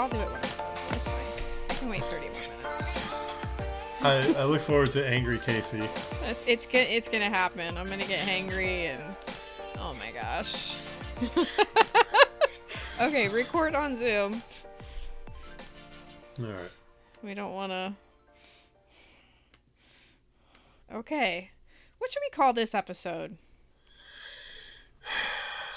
I'll do it when I'm done. It's fine. I can wait 30 more minutes. I, I look forward to angry Casey. It's it's go- it's gonna happen. I'm gonna get hangry and oh my gosh. okay, record on Zoom. All right. We don't want to. Okay, what should we call this episode?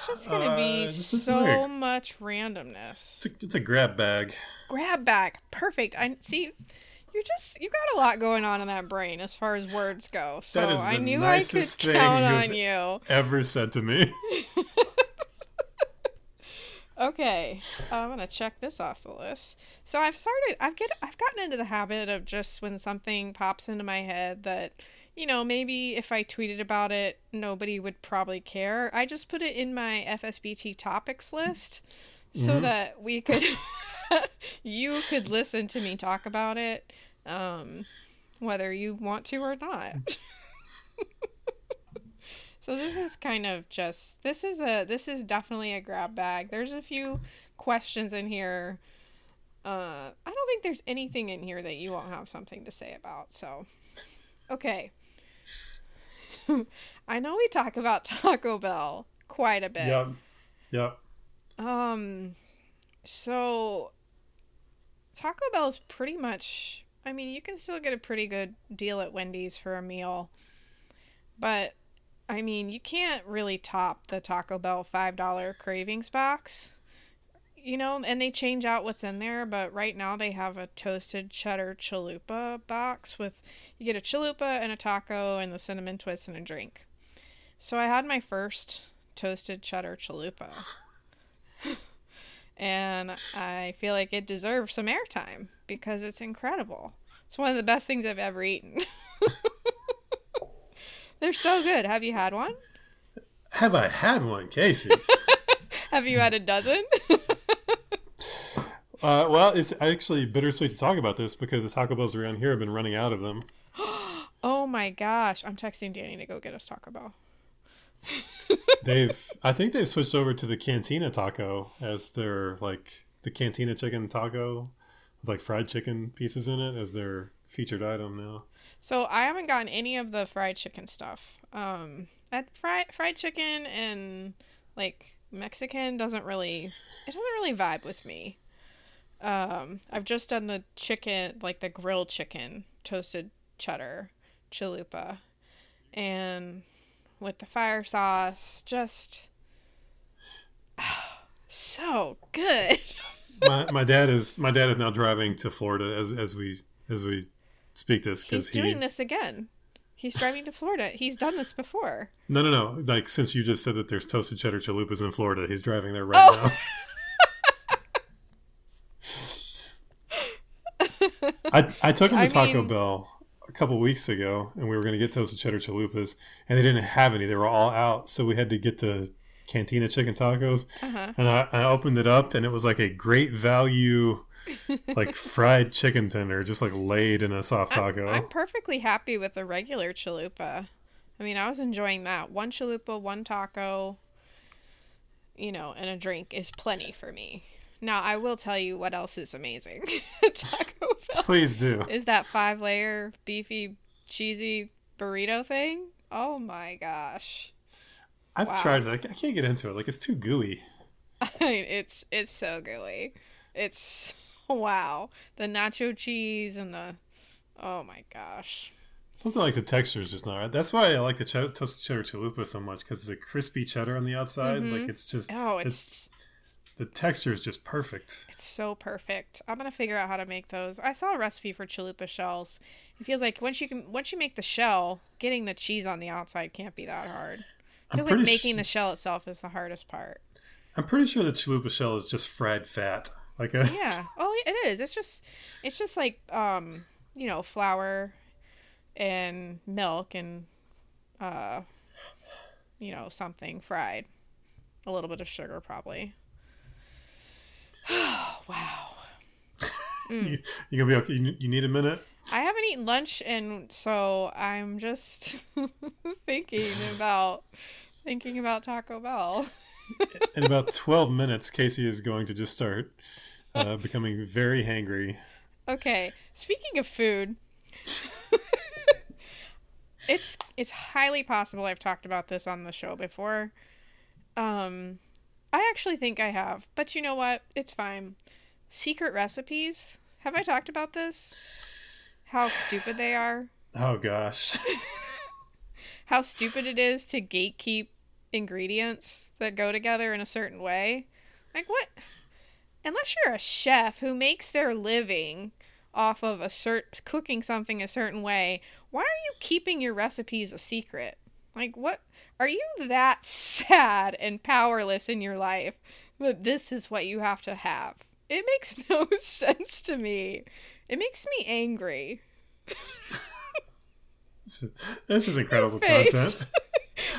It's just gonna Uh, be so like- much randomness. It's a, it's a grab bag. Grab bag, perfect. I see. You're just you got a lot going on in that brain as far as words go. So That is I the knew I could nicest thing count on you. Ever said to me. Okay, I'm gonna check this off the list. So I've started. I've get. I've gotten into the habit of just when something pops into my head that, you know, maybe if I tweeted about it, nobody would probably care. I just put it in my FSBT topics list, so Mhm. that we could, you could listen to me talk about it, um, whether you want to or not. So this is kind of just this is a this is definitely a grab bag. There's a few questions in here. Uh, I don't think there's anything in here that you won't have something to say about. So, okay. I know we talk about Taco Bell quite a bit. Yep. Yep. Um, so Taco Bell is pretty much. I mean, you can still get a pretty good deal at Wendy's for a meal, but I mean, you can't really top the Taco Bell five dollar cravings box. You know, and they change out what's in there, but right now they have a toasted cheddar chalupa box with you get a chalupa and a taco and the cinnamon twist and a drink. So I had my first toasted cheddar chalupa and I feel like it deserves some airtime because it's incredible. It's one of the best things I've ever eaten. They're so good. Have you had one? Have I had one, Casey? Have you had a dozen? Uh, well, it's actually bittersweet to talk about this because the Taco Bells around here have been running out of them. oh my gosh. I'm texting Danny to go get us Taco Bell. They've, I think they've switched over to the Cantina Taco as their like the Cantina Chicken Taco with like fried chicken pieces in it as their featured item now. So I haven't gotten any of the fried chicken stuff. Um, that fried fried chicken and like Mexican doesn't really it doesn't really vibe with me. Um, I've just done the chicken like the grilled chicken toasted cheddar chalupa, and with the fire sauce, just so good. my my dad is my dad is now driving to Florida as as we as we speak this He's because he doing this again. He's driving to Florida. He's done this before. no no no like since you just said that there's toasted cheddar chalupas in Florida he's driving there right Oh. now. I I took him to I Taco mean- Bell a couple weeks ago and we were going to get toasted cheddar chalupas and they didn't have any they were all out so we had to get the cantina chicken tacos Uh-huh. and I, I opened it up and it was like a great value like fried chicken tender just like laid in a soft I'm- taco I'm, perfectly happy with the regular chalupa. I mean, I was enjoying that. One chalupa, one taco, you know, and a drink is plenty for me. Now, I will tell you what else is amazing. Taco Bell please do is that five layer beefy cheesy burrito thing. Oh my gosh. I've Wow. tried it. I I can't get into it. Like it's too gooey. I mean, it's it's so gooey. It's wow. The nacho cheese and the oh my gosh. Something like the texture is just not right. That's why I like the ch- toasted cheddar chalupa so much because the crispy cheddar on the outside, like mm-hmm. it's just Oh, it's it's the texture is just perfect. It's so perfect. I'm gonna figure out how to make those. I saw a recipe for chalupa shells. It feels like once you can once you make the shell, getting the cheese on the outside can't be that hard. It I'm like making su- the shell itself is the hardest part. I'm pretty sure the chalupa shell is just fried fat. Like a Yeah. oh, it is. It's just it's just like um you know flour and milk and uh you know something fried, a little bit of sugar probably. wow. you, you gonna be okay. You, you need a minute. I haven't eaten lunch, and so I'm just thinking about thinking about Taco Bell. In about 12 minutes, Casey is going to just start uh, becoming very hangry. Okay, speaking of food, it's it's highly possible I've talked about this on the show before. Um, I actually think I have, but you know what? It's fine. Secret recipes. Have I talked about this? How stupid they are. Oh gosh. How stupid it is to gatekeep ingredients that go together in a certain way. Like what? Unless you're a chef who makes their living off of a cert cooking something a certain way, why are you keeping your recipes a secret? Like what are you that sad and powerless in your life that this is what you have to have? It makes no sense to me. It makes me angry. this is incredible content.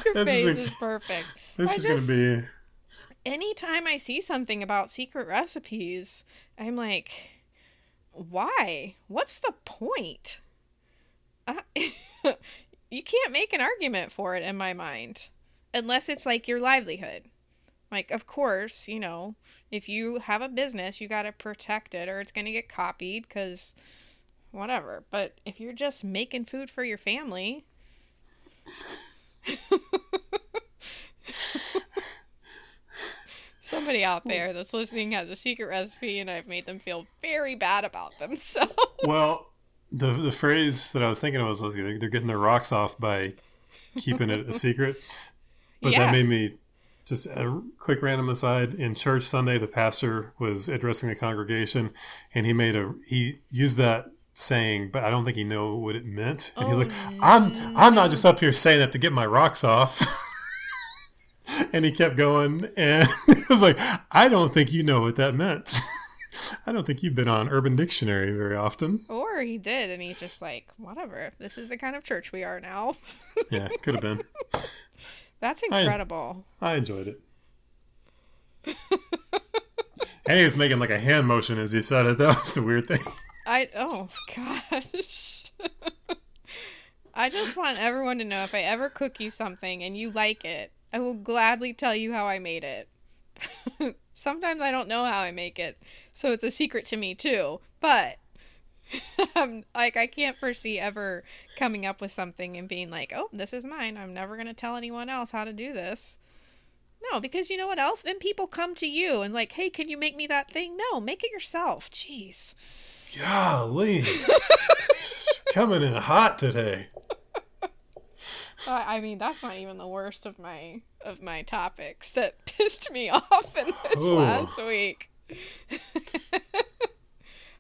Your This face is is, perfect. This I is going to be. Anytime I see something about secret recipes, I'm like, why? What's the point? Uh, you can't make an argument for it in my mind unless it's like your livelihood. Like, of course, you know, if you have a business, you got to protect it or it's going to get copied because whatever. But if you're just making food for your family, somebody out there that's listening has a secret recipe and I've made them feel very bad about themselves. Well, the the phrase that I was thinking of was, was they're getting their rocks off by keeping it a secret. But Yeah. that made me just a quick random aside. In church Sunday, the pastor was addressing the congregation, and he made a he used that saying, but I don't think he knew what it meant. And he's Oh, like, "I'm I'm not just up here saying that to get my rocks off." and he kept going, and it was like, "I don't think you know what that meant." I don't think you've been on Urban Dictionary very often. Or he did, and he's just like, whatever. This is the kind of church we are now. Yeah, could have been. That's incredible. I enjoyed it. and he was making like a hand motion as he said it. That was the weird thing. I oh gosh. I just want everyone to know if I ever cook you something and you like it, I will gladly tell you how I made it. Sometimes I don't know how I make it, so it's a secret to me too. But I'm um, like I can't foresee ever coming up with something and being like, "Oh, this is mine. I'm never going to tell anyone else how to do this." No, because you know what else? Then people come to you and like, "Hey, can you make me that thing?" No, make it yourself. Jeez. Golly. Coming in hot today. I mean, that's not even the worst of my of my topics that pissed me off in this Ooh. last week.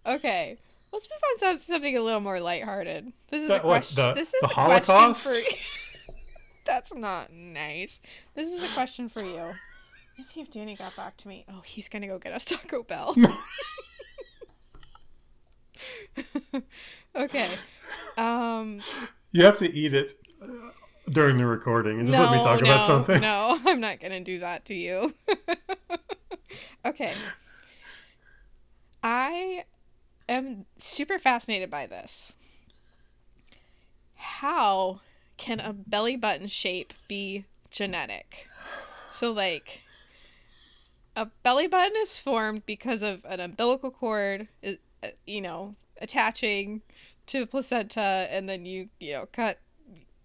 okay, let's move on to something a little more lighthearted. This is a That what, question. the- this is the a question Holocaust? for. that's not nice. This is a question for you. Let's see if Danny got back to me. Oh, he's gonna go get us Taco Bell. okay. Um. You have to eat it uh, during the recording and just let me talk no, about something. No, I'm not going to do that to you. okay. I am super fascinated by this. How can a belly button shape be genetic? So, like, a belly button is formed because of an umbilical cord, uh, you know, attaching to a placenta, and then you, you know, cut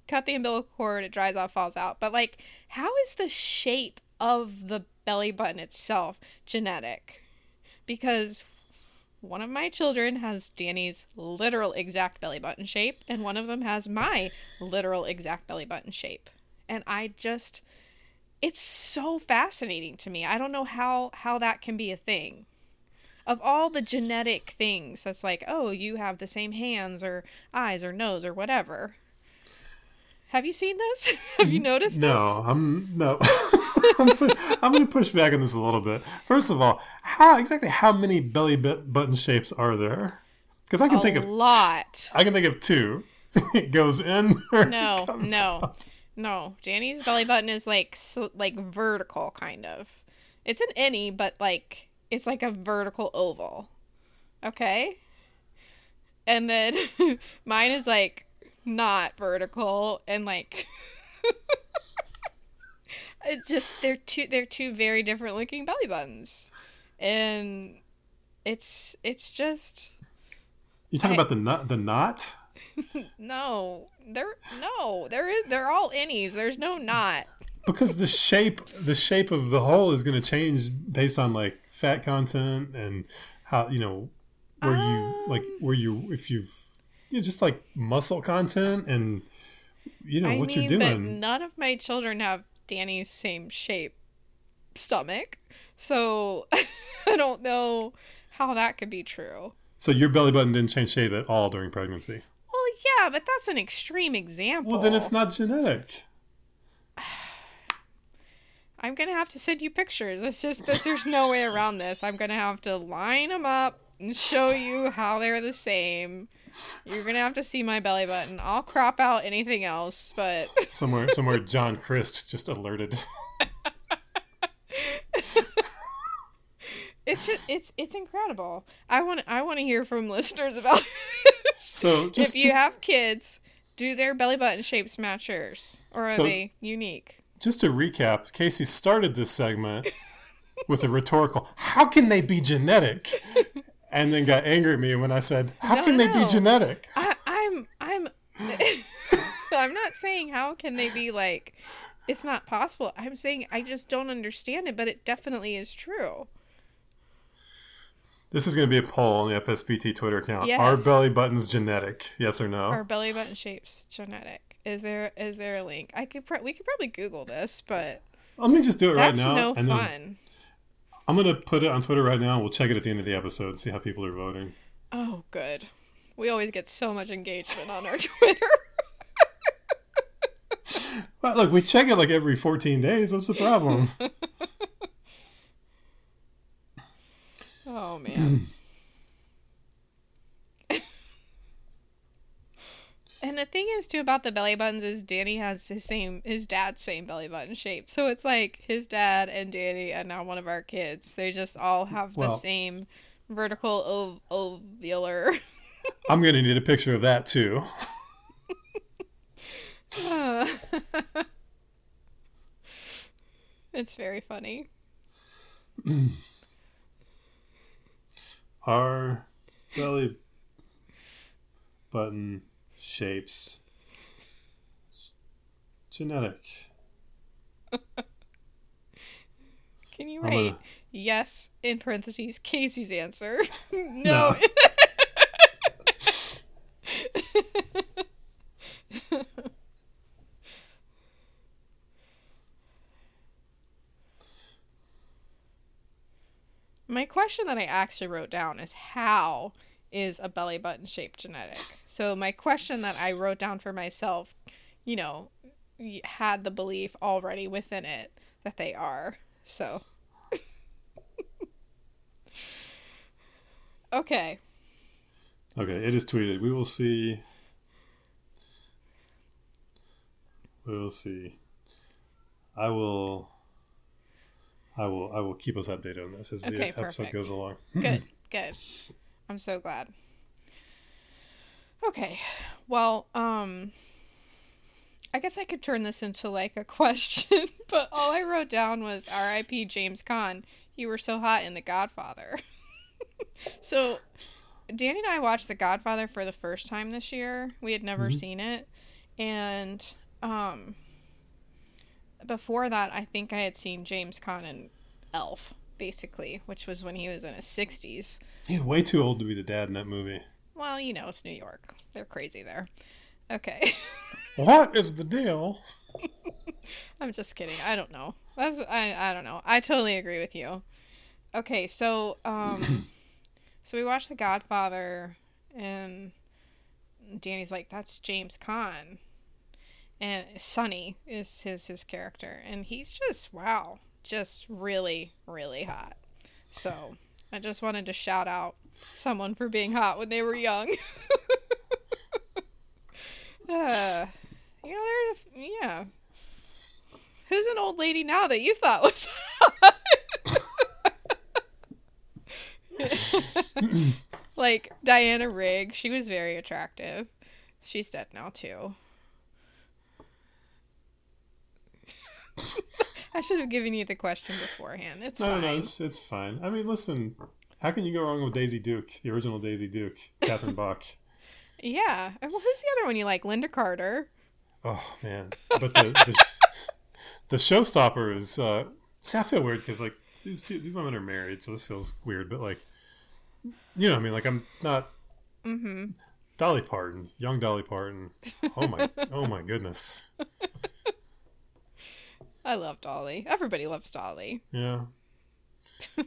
cut the umbilical cord, it dries off, falls out. But like, how is the shape of the belly button itself genetic? Because one of my children has Danny's literal exact belly button shape, and one of them has my literal exact belly button shape. And I just it's so fascinating to me. I don't know how how that can be a thing. Of all the genetic things that's like, oh, you have the same hands or eyes or nose or whatever. Have you seen this? Have you noticed No, I'm no. I'm, I'm going to push back on this a little bit. First of all, how exactly how many belly button shapes are there? Because I can this? think a of lot. I can think of two. it goes in. No, no, out. no. Danny's belly button is like so, like vertical, kind of. It's an any, but like it's like a vertical oval. Okay. and then mine is like not vertical and like it's just they're two they're two very different looking belly buttons and it's it's just You talking I- about the nut? The knot? no they're no there is they're all innies there's no knot Because the shape, the shape of the hole is going to change based on like fat content and how you know where you like Um. where you if you've you know, just like muscle content and you know I what mean, you're but doing. none of my children have Danny's same shape stomach, so I don't know how that could be true. So your belly button didn't change shape at all during pregnancy. Well, yeah, but that's an extreme example. Well, then it's not genetic. I'm gonna have to send you pictures. It's just that there's no way around this. I'm gonna have to line them up and show you how they're the same. You're gonna have to see my belly button. I'll crop out anything else, but Somewhere, somewhere, John Christ just alerted. it's just it's it's incredible. I want I want to hear from listeners about this. So just, if you just, have kids, do their belly button shapes match yours, or are So- they unique? just to recap, Casey started this segment with a rhetorical, "How can they be genetic?" And then got angry at me when I said, "How No, can no, they be genetic?" I, I'm I'm I'm not saying how can they be like it's not possible. I'm saying I just don't understand it, but it definitely is true. This is going to be a poll on the FSBT Twitter account. Yes. Are belly buttons genetic? Yes or no? Are belly button shapes genetic? Is there is there a link? I could pro- we could probably Google this, but Let me just do it right that's now. no and then fun. I'm going to put it on Twitter right now. We'll check it at the end of the episode and see how people are voting. Oh, good. We always get so much engagement on our Twitter. Well, look, we check it like every 14 days. What's the problem? oh man. And the thing is too about the belly buttons is Danny has his same his dad's same belly button shape. So it's like his dad and Danny and now one of our kids. They just all have the same vertical ov- ovular. I'm going to need a picture of that too. it's very funny. Our belly button shapes genetic? Can you I'm write gonna- yes in parentheses Casey's answer? no. No. My question that I actually wrote down is how is a belly button shaped genetic? So my question that I wrote down for myself, you know, had the belief already within it that they are. So Okay. Okay, it is tweeted. We will see. We will see. I will. I will. I will keep us updated on this as the episode perfect. goes along. Good. Good. I'm so glad. Okay. Well, um I guess I could turn this into like a question, but all I wrote down was R.I.P. James Caan. You were so hot in The Godfather. so, Danny and I watched The Godfather for the first time this year. We had never Mhm. seen it, and um, before that, I think I had seen James Caan in Elf, basically, which was when he was in his sixties. He's way too old to be the dad in that movie. Well, you know, it's New York. They're crazy there. Okay. What is the deal? I'm just kidding. I don't know. That's I I don't know. I totally agree with you. Okay, so um so we watched The Godfather and Danny's like that's James Caan. And Sonny is his his character and he's just wow, just really really hot. So, I just wanted to shout out someone for being hot when they were young. uh, you know, there's yeah. Who's an old lady now that you thought was hot? like Diana Rigg, she was very attractive. She's dead now too. I should have given you the question beforehand. It's no, fine. no, no, it's, it's fine. I mean, listen, how can you go wrong with Daisy Duke, the original Daisy Duke, Catherine Bach? Yeah. Well, who's the other one you like? Lynda Carter. Oh man, but the the, the showstopper is. Uh, see, I feel weird because like these these women are married, so this feels weird. But like, you know, what I mean, like I'm not. Mm-hmm. Dolly Parton, young Dolly Parton. Oh my, oh my goodness. I love Dolly. Everybody loves Dolly. Yeah,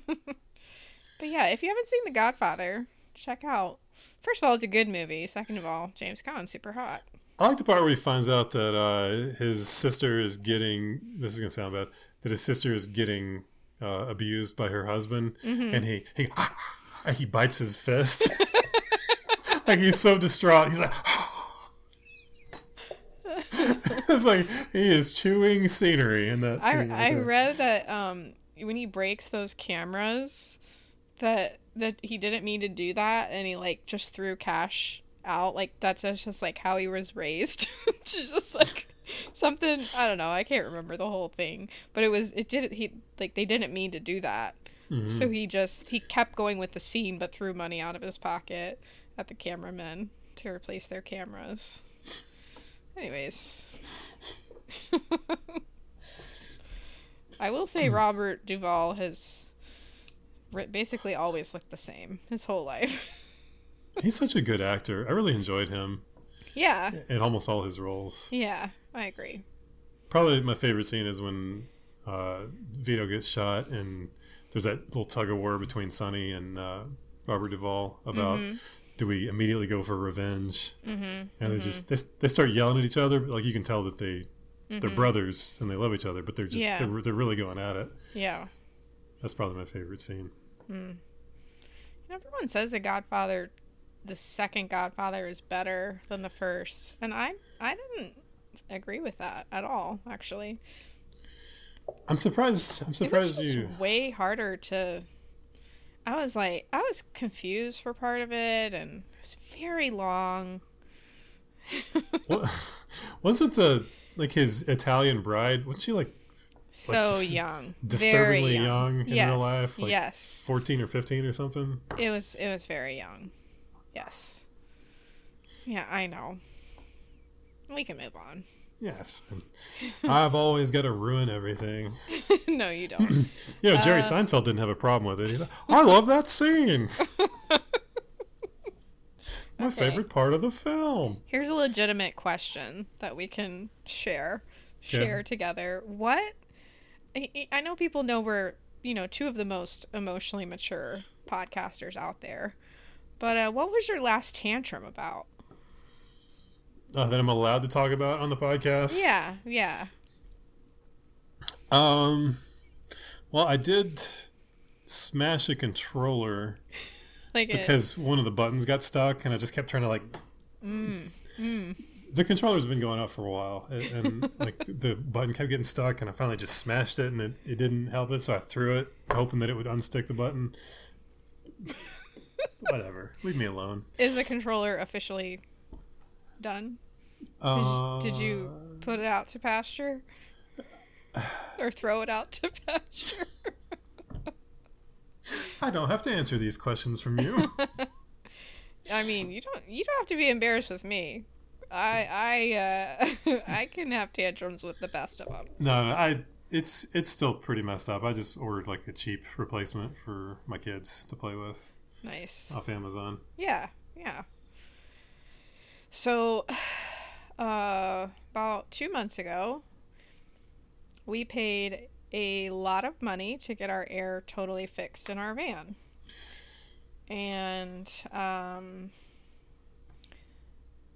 But yeah, if you haven't seen The Godfather, check out. First of all, it's a good movie. Second of all, James Caan's super hot. I like the part where he finds out that uh, his sister is getting. This is gonna sound bad. That his sister is getting uh, abused by her husband, and he he he bites his fist. like he's so distraught. He's like. It's like he is chewing scenery in that I, scene. right I read that um, when he breaks those cameras, that that he didn't mean to do that, and he like just threw cash out. Like that's just like how he was raised. Just like something I don't know. I can't remember the whole thing, but it was it didn't he like they didn't mean to do that. Mhm. So he just he kept going with the scene, but threw money out of his pocket at the cameramen to replace their cameras. Anyways, I will say Robert Duvall has basically always looked the same his whole life. He's such a good actor. I really enjoyed him yeah, in almost all his roles. yeah, I agree. Probably my favorite scene is when uh, Vito gets shot and there's that little tug of war between Sonny and uh, Robert Duvall about do we immediately go for revenge? Mm-hmm. And they mm-hmm. just they, they start yelling at each other. Like you can tell that they they're mm-hmm. brothers and they love each other, but they're just Yeah. they're, they're really going at it. Yeah. That's probably my favorite scene. Hmm. And everyone says the Godfather, the second Godfather, is better than the first, and I I didn't agree with that at all. Actually, I'm surprised. I'm surprised just you. way harder to. I was like, I was confused for part of it, and it was very long. What, wasn't the like his Italian bride? Wasn't she like so dis- young, disturbingly very young, in yes, real life? Like yes, 14 or 15 or something. it was. It was very young. Yes. Yeah, I know. We can move on. Yeah, fine. I've always got to ruin everything. no, you don't. You know, Jerry Uh, Seinfeld didn't have a problem with it. He's like, I love that scene. My Okay. favorite part of the film. Here's a legitimate question that we can share share together. What I, I know people know we're, you know, two of the most emotionally mature podcasters out there. But uh, what was your last tantrum about? Uh, that I'm allowed to talk about on the podcast. Yeah, yeah. Um. Well, I did smash a controller Like it, because one of the buttons got stuck, and I just kept trying to like. mm, mm. The controller's been going off for a while, and, and like the button kept getting stuck, and I finally just smashed it, and it, it didn't help it, so I threw it, hoping that it would unstick the button. Whatever, leave me alone. Is the controller officially done? Did, Uh, you, did you put it out to pasture? or throw it out to pasture? I don't have to answer these questions from you. I mean, you don't you don't have to be embarrassed with me. I I uh, I can have tantrums with the best of them. no, no, I. It's it's still pretty messed up. I just ordered like a cheap replacement for my kids to play with Nice. off Amazon. Yeah, yeah. So, uh, about two months ago, we paid a lot of money to get our air totally fixed in our van. And um,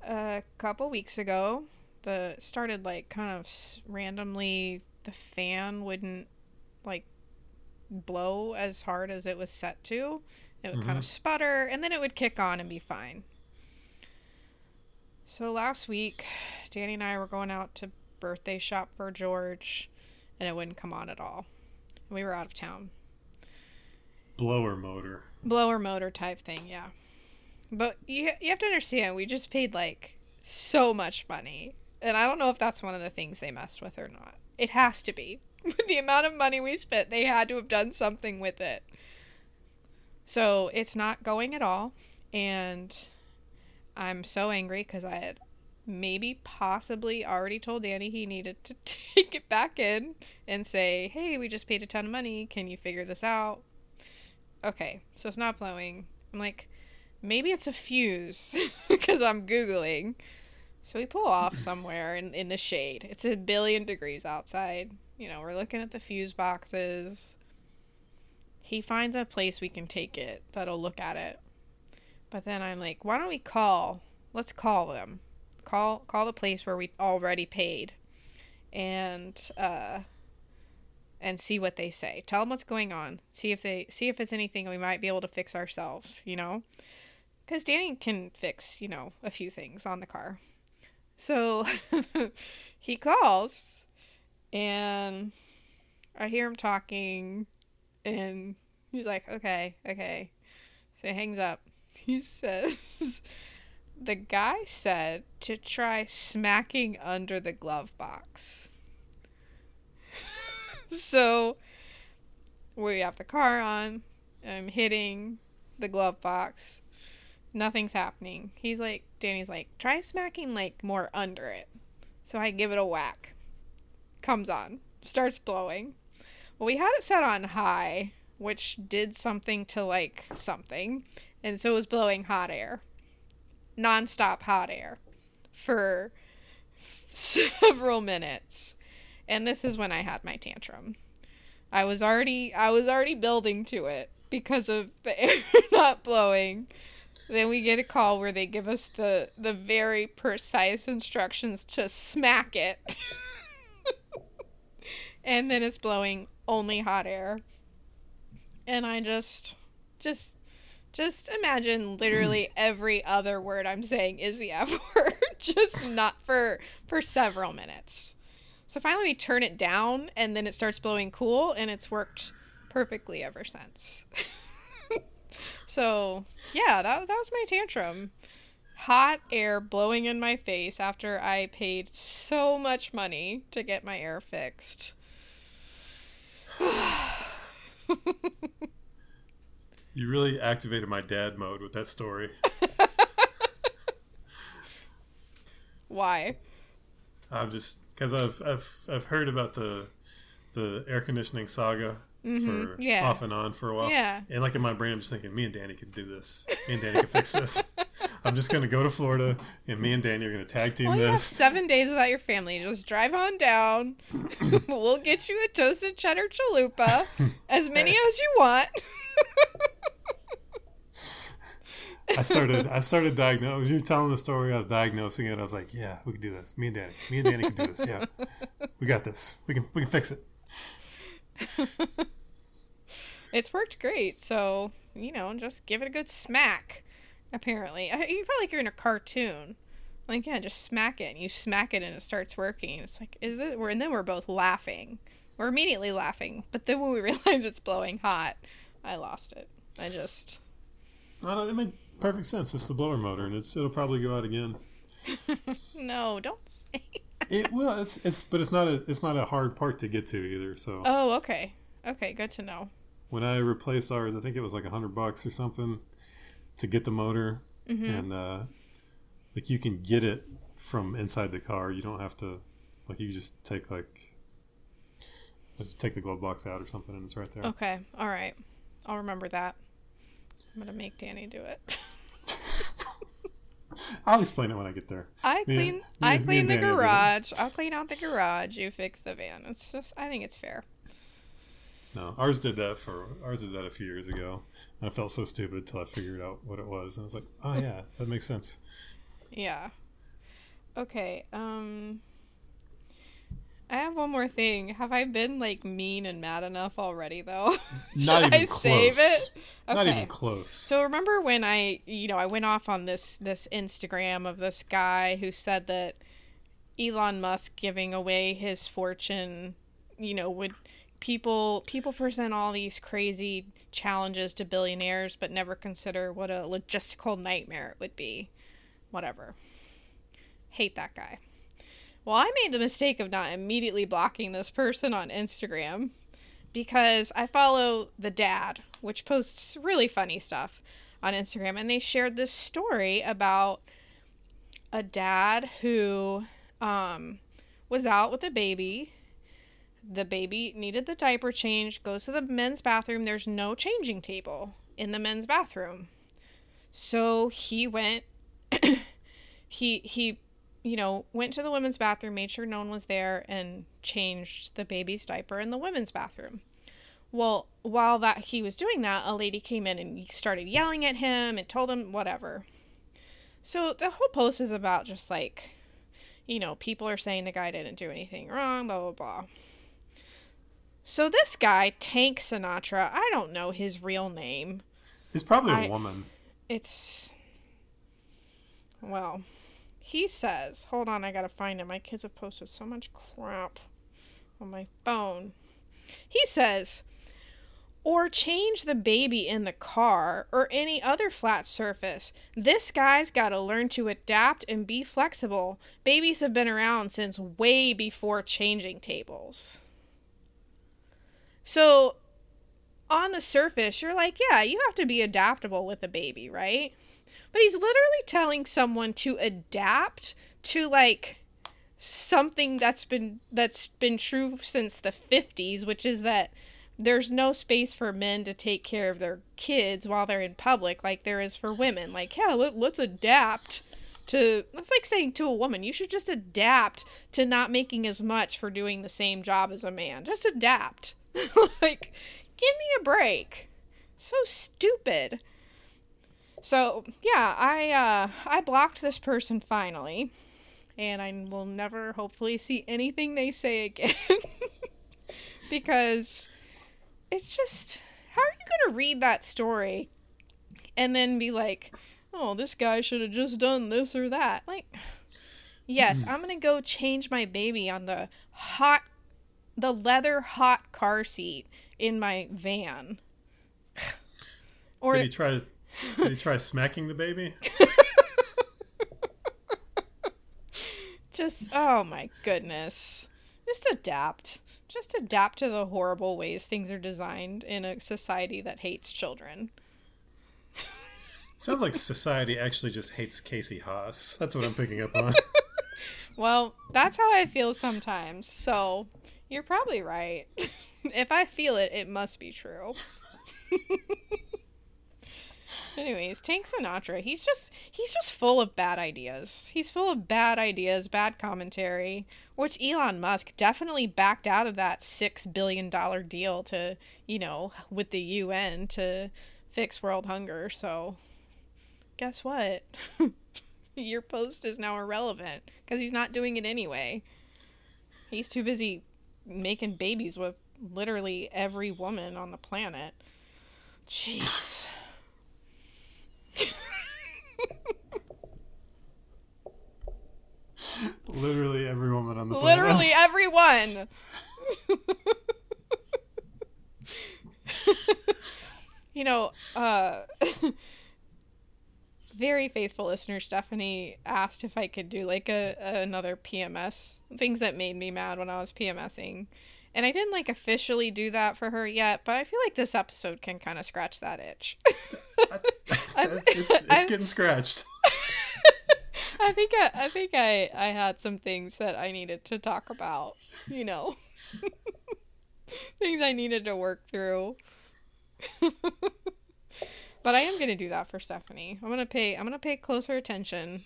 a couple weeks ago, the started like kind of randomly the fan wouldn't like blow as hard as it was set to. It would kind of sputter and then it would kick on and be fine. So last week, Danny and I were going out to birthday shop for George and it wouldn't come on at all. We were out of town. Blower motor. Blower motor type thing, yeah. But you you have to understand, we just paid like so much money, and I don't know if that's one of the things they messed with or not. It has to be. With the amount of money we spent, they had to have done something with it. So it's not going at all, and I'm so angry because I had maybe possibly already told Danny he needed to take it back in and say, "Hey, we just paid a ton of money. Can you figure this out?" Okay, so it's not blowing. I'm like, maybe it's a fuse because I'm googling. So we pull off somewhere in in the shade. It's a billion degrees outside. You know, we're looking at the fuse boxes. He finds a place we can take it that'll look at it. But then I'm like, why don't we call? Let's call them. Call call the place where we already paid. And uh and see what they say. Tell them what's going on. See if they see if it's anything we might be able to fix ourselves, you know? Cuz Danny can fix, you know, a few things on the car. So he calls and I hear him talking and he's like, "Okay, okay." So he hangs up. He says the guy said to try smacking under the glove box. so we have the car on. I'm hitting the glove box. Nothing's happening. He's like, Danny's like, try smacking like more under it. So I give it a whack. Comes on. Starts blowing. Well, we had it set on high, which did something to like something. And so it was blowing hot air. Non-stop hot air. For several minutes. And this is when I had my tantrum. I was already I was already building to it because of the air not blowing. Then we get a call where they give us the the very precise instructions to smack it. and then it's blowing only hot air. And I just just just imagine literally every other word I'm saying is the F word, just not for for several minutes. So finally we turn it down and then it starts blowing cool and it's worked perfectly ever since. so, yeah, that that was my tantrum. Hot air blowing in my face after I paid so much money to get my air fixed. You really activated my dad mode with that story. Why? I'm just because I've I've I've heard about the the air conditioning saga Mhm, for yeah. off and on for a while. Yeah. And like in my brain, I'm just thinking, me and Danny could do this. Me and Danny could fix this. I'm just gonna go to Florida, and me and Danny are gonna tag team Well, you have this. seven days without your family. Just drive on down. we'll get you a toasted cheddar chalupa, as many as you want. I started I started diagnosing. You telling the story, I was diagnosing it. I was like, yeah, we can do this. Me and Danny. Me and Danny can do this. Yeah, we got this. We can we can fix it. It's worked great, so you know, just give it a good smack. Apparently, you feel like you're in a cartoon. Like, yeah, just smack it. And you smack it, and it starts working. It's like, is this? We're and then we're both laughing. We're immediately laughing, but then when we realize it's blowing hot, I lost it. I just I don't, it made perfect sense. It's the blower motor, and it's it'll probably go out again. no, don't say. It will. It's it's but it's not a it's not a hard part to get to either. So Oh, okay, okay, good to know. when I replaced ours, I think it was like a hundred bucks or something to get the motor, Mm-hmm. and uh, like you can get it from inside the car. You don't have to like you just take like like, take the glove box out or something, and it's right there. Okay, all right, I'll remember that. I'm gonna make Danny do it. I'll explain it when I get there. I clean. me I clean the Danny will do it. garage. I'll clean out the garage. You fix the van. It's just. I think it's fair. No, ours did that for ours did that a few years ago. And I felt so stupid until I figured out what it was, and I was like, oh yeah, that makes sense. Yeah. Okay. Um. I have one more thing. Have I been like mean and mad enough already though? Not Should even I close. save it? Not even close. So remember when I, you know, I went off on this this Instagram of this guy who said that Elon Musk giving away his fortune, you know, would people people present all these crazy challenges to billionaires but never consider what a logistical nightmare it would be whatever hate that guy well i made the mistake of not immediately blocking this person on instagram because i follow the dad which posts really funny stuff on instagram and they shared this story about a dad who um, was out with a baby the baby needed the diaper change, goes to the men's bathroom. There's no changing table in the men's bathroom. So he went he he you know, went to the women's bathroom, made sure no one was there and changed the baby's diaper in the women's bathroom. Well, while that he was doing that, a lady came in and started yelling at him and told him whatever. So the whole post is about just like you know, people are saying the guy didn't do anything wrong, blah blah blah. So this guy, Tank Sinatra, I don't know his real name. He's probably a I, woman. It's well, he says, hold on, I gotta find it. My kids have posted so much crap on my phone. He says, or change the baby in the car or any other flat surface. This guy's got to learn to adapt and be flexible. Babies have been around since way before changing tables. So, on the surface, you're like, yeah, you have to be adaptable with a baby, right? But he's literally telling someone to adapt to like something that's been that's been true since the 50s, which is that there's no space for men to take care of their kids while they're in public like there is for women. Like, yeah, let, let's adapt to that's like saying to a woman you should just adapt to not making as much for doing the same job as a man just adapt like, give me a break. So stupid. So yeah, I uh, I blocked this person finally, and I will never hopefully see anything they say again because it's just how are you gonna read that story and then be like, oh, this guy should have just done this or that? Like, yes, mm. I'm gonna go change my baby on the hot the leather hot car seat in my van. or did he try? Did he try smacking the baby? Just oh my goodness. Just adapt. Just adapt to the horrible ways things are designed in a society that hates children. Sounds like society actually just hates Casey Haas. That's what I'm picking up on. well, that's how I feel sometimes. So you're probably right. if I feel it, it must be true. Anyways, Tank Sinatra, he's just he's just full of bad ideas. He's full of bad ideas, bad commentary, which Elon Musk definitely backed out of that 6 billion dollar deal to, you know, with the UN to fix world hunger. So, guess what? Your post is now irrelevant cuz he's not doing it anyway. He's too busy making babies with literally every woman on the planet. Jeez. literally every woman on the planet. Literally everyone. you know, uh very faithful listener Stephanie asked if I could do like a, a, another PMS things that made me mad when I was PMSing. And I didn't like officially do that for her yet, but I feel like this episode can kind of scratch that itch. it's it's getting scratched. I think I, I think I I had some things that I needed to talk about, you know. things I needed to work through. But I am gonna do that for Stephanie. I'm gonna pay. I'm gonna pay closer attention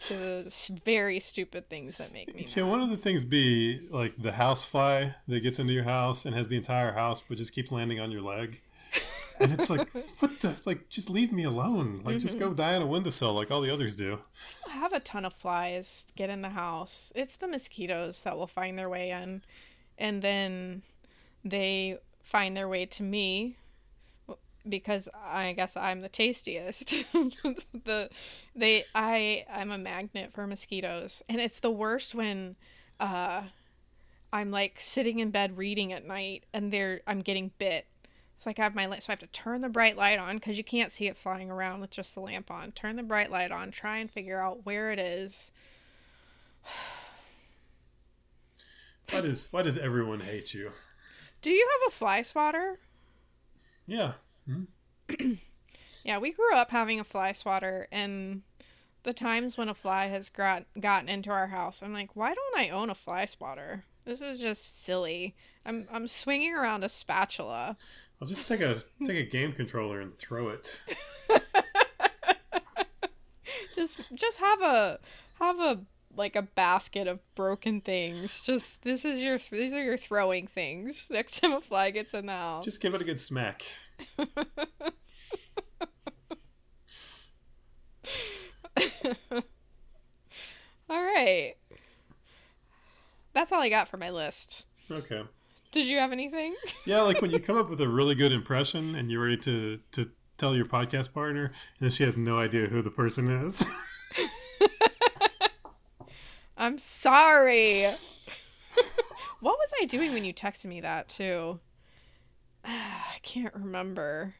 to the very stupid things that make me. Can mad. one of the things be like the house fly that gets into your house and has the entire house, but just keeps landing on your leg? And it's like, what the? Like, just leave me alone. Like, mm-hmm. just go mm-hmm. die on a windowsill like all the others do. I have a ton of flies get in the house. It's the mosquitoes that will find their way in, and then they find their way to me because I guess I'm the tastiest. the they I I'm a magnet for mosquitoes and it's the worst when uh I'm like sitting in bed reading at night and there I'm getting bit. It's like I have my light, so I have to turn the bright light on because you can't see it flying around with just the lamp on. Turn the bright light on, try and figure out where it is. Why does why does everyone hate you? Do you have a fly swatter? Yeah. Hmm? Yeah, we grew up having a fly swatter, and the times when a fly has got, gotten into our house, I'm like, why don't I own a fly swatter? This is just silly. I'm I'm swinging around a spatula. I'll just take a take a game controller and throw it. Just just have a have a like a basket of broken things. Just this is your these are your throwing things. Next time a fly gets in the house. Just give it a good smack. all right. That's all I got for my list. Okay. Did you have anything? Yeah, like when you come up with a really good impression and you're ready to to tell your podcast partner, and she has no idea who the person is. I'm sorry. what was I doing when you texted me that too? I can't remember.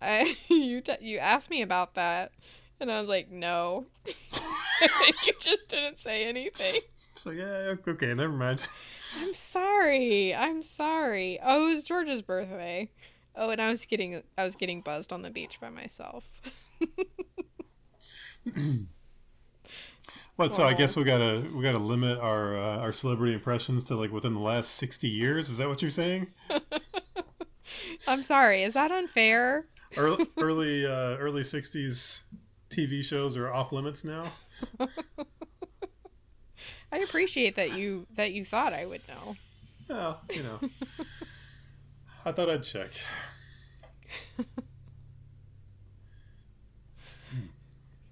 I you you asked me about that, and I was like, no. you just didn't say anything. so yeah, okay, never mind. I'm sorry. I'm sorry. Oh, it was George's birthday. Oh, and I was getting I was getting buzzed on the beach by myself. What? So I guess we gotta we gotta limit our uh, our celebrity impressions to like within the last sixty years. Is that what you're saying? I'm sorry. Is that unfair? Early early uh, early '60s TV shows are off limits now. I appreciate that you that you thought I would know. Well, you know, I thought I'd check.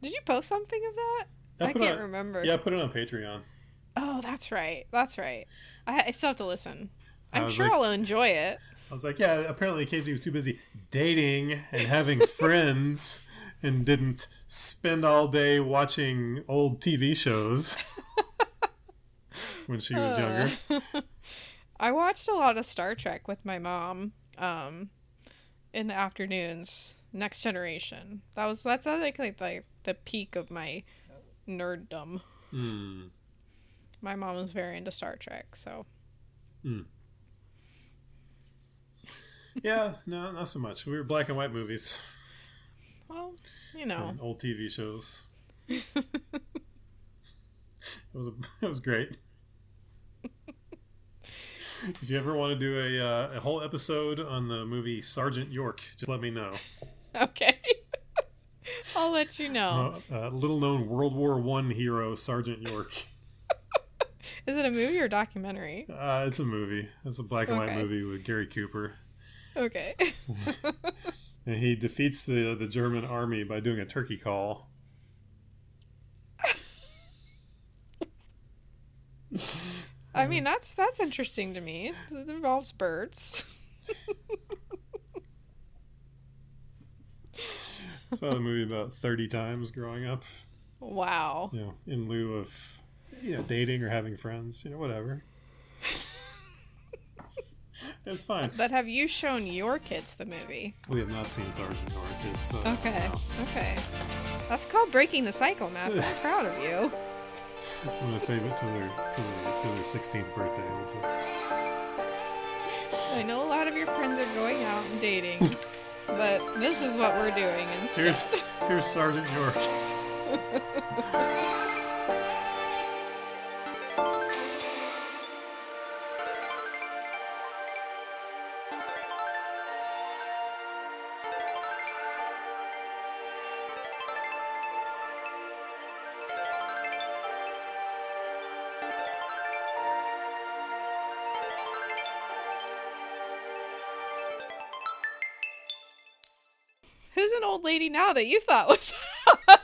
Did you post something of that? I, put can't on- remember. Yeah, I put it on Patreon. Oh, that's right. That's right. I, I still have to listen. I I'm sure like- I'll enjoy it. I was like, yeah, apparently Casey was too busy dating and having friends and didn't spend all day watching old TV shows when she was younger. Uh, I watched a lot of Star Trek with my mom um, in the afternoons. Next Generation. That was that's like like the the peak of my nerddom. Hmm. My mom was very into Star Trek, so Yeah, no, not so much. We were black and white movies well, you know. and old TV shows. it was a, it was great. if you ever want to do a uh, a whole episode on the movie Sergeant York, just let me know. Okay. I'll let you know. Uh, uh, little known World War One hero Sergeant York. Is it a movie or documentary? Uh, it's a movie. It's a black and white movie with Gary Cooper, Okay. and he defeats the the German army by doing a turkey call. I mean, that's that's interesting to me. It involves birds. Saw the movie about thirty times growing up. Wow. You know, in lieu of you know dating or having friends, you know, whatever. it's fine. But have you shown your kids the movie? We have not seen Sergeant York. It's uh, Okay. no. Okay. That's called breaking the cycle, Matthew. I'm proud of you. I'm gonna save it till their till their, till their 16th birthday. I know a lot of your friends are going out and dating, but this is what we're doing instead. Here's here's Sergeant York. lady now that you thought was hot.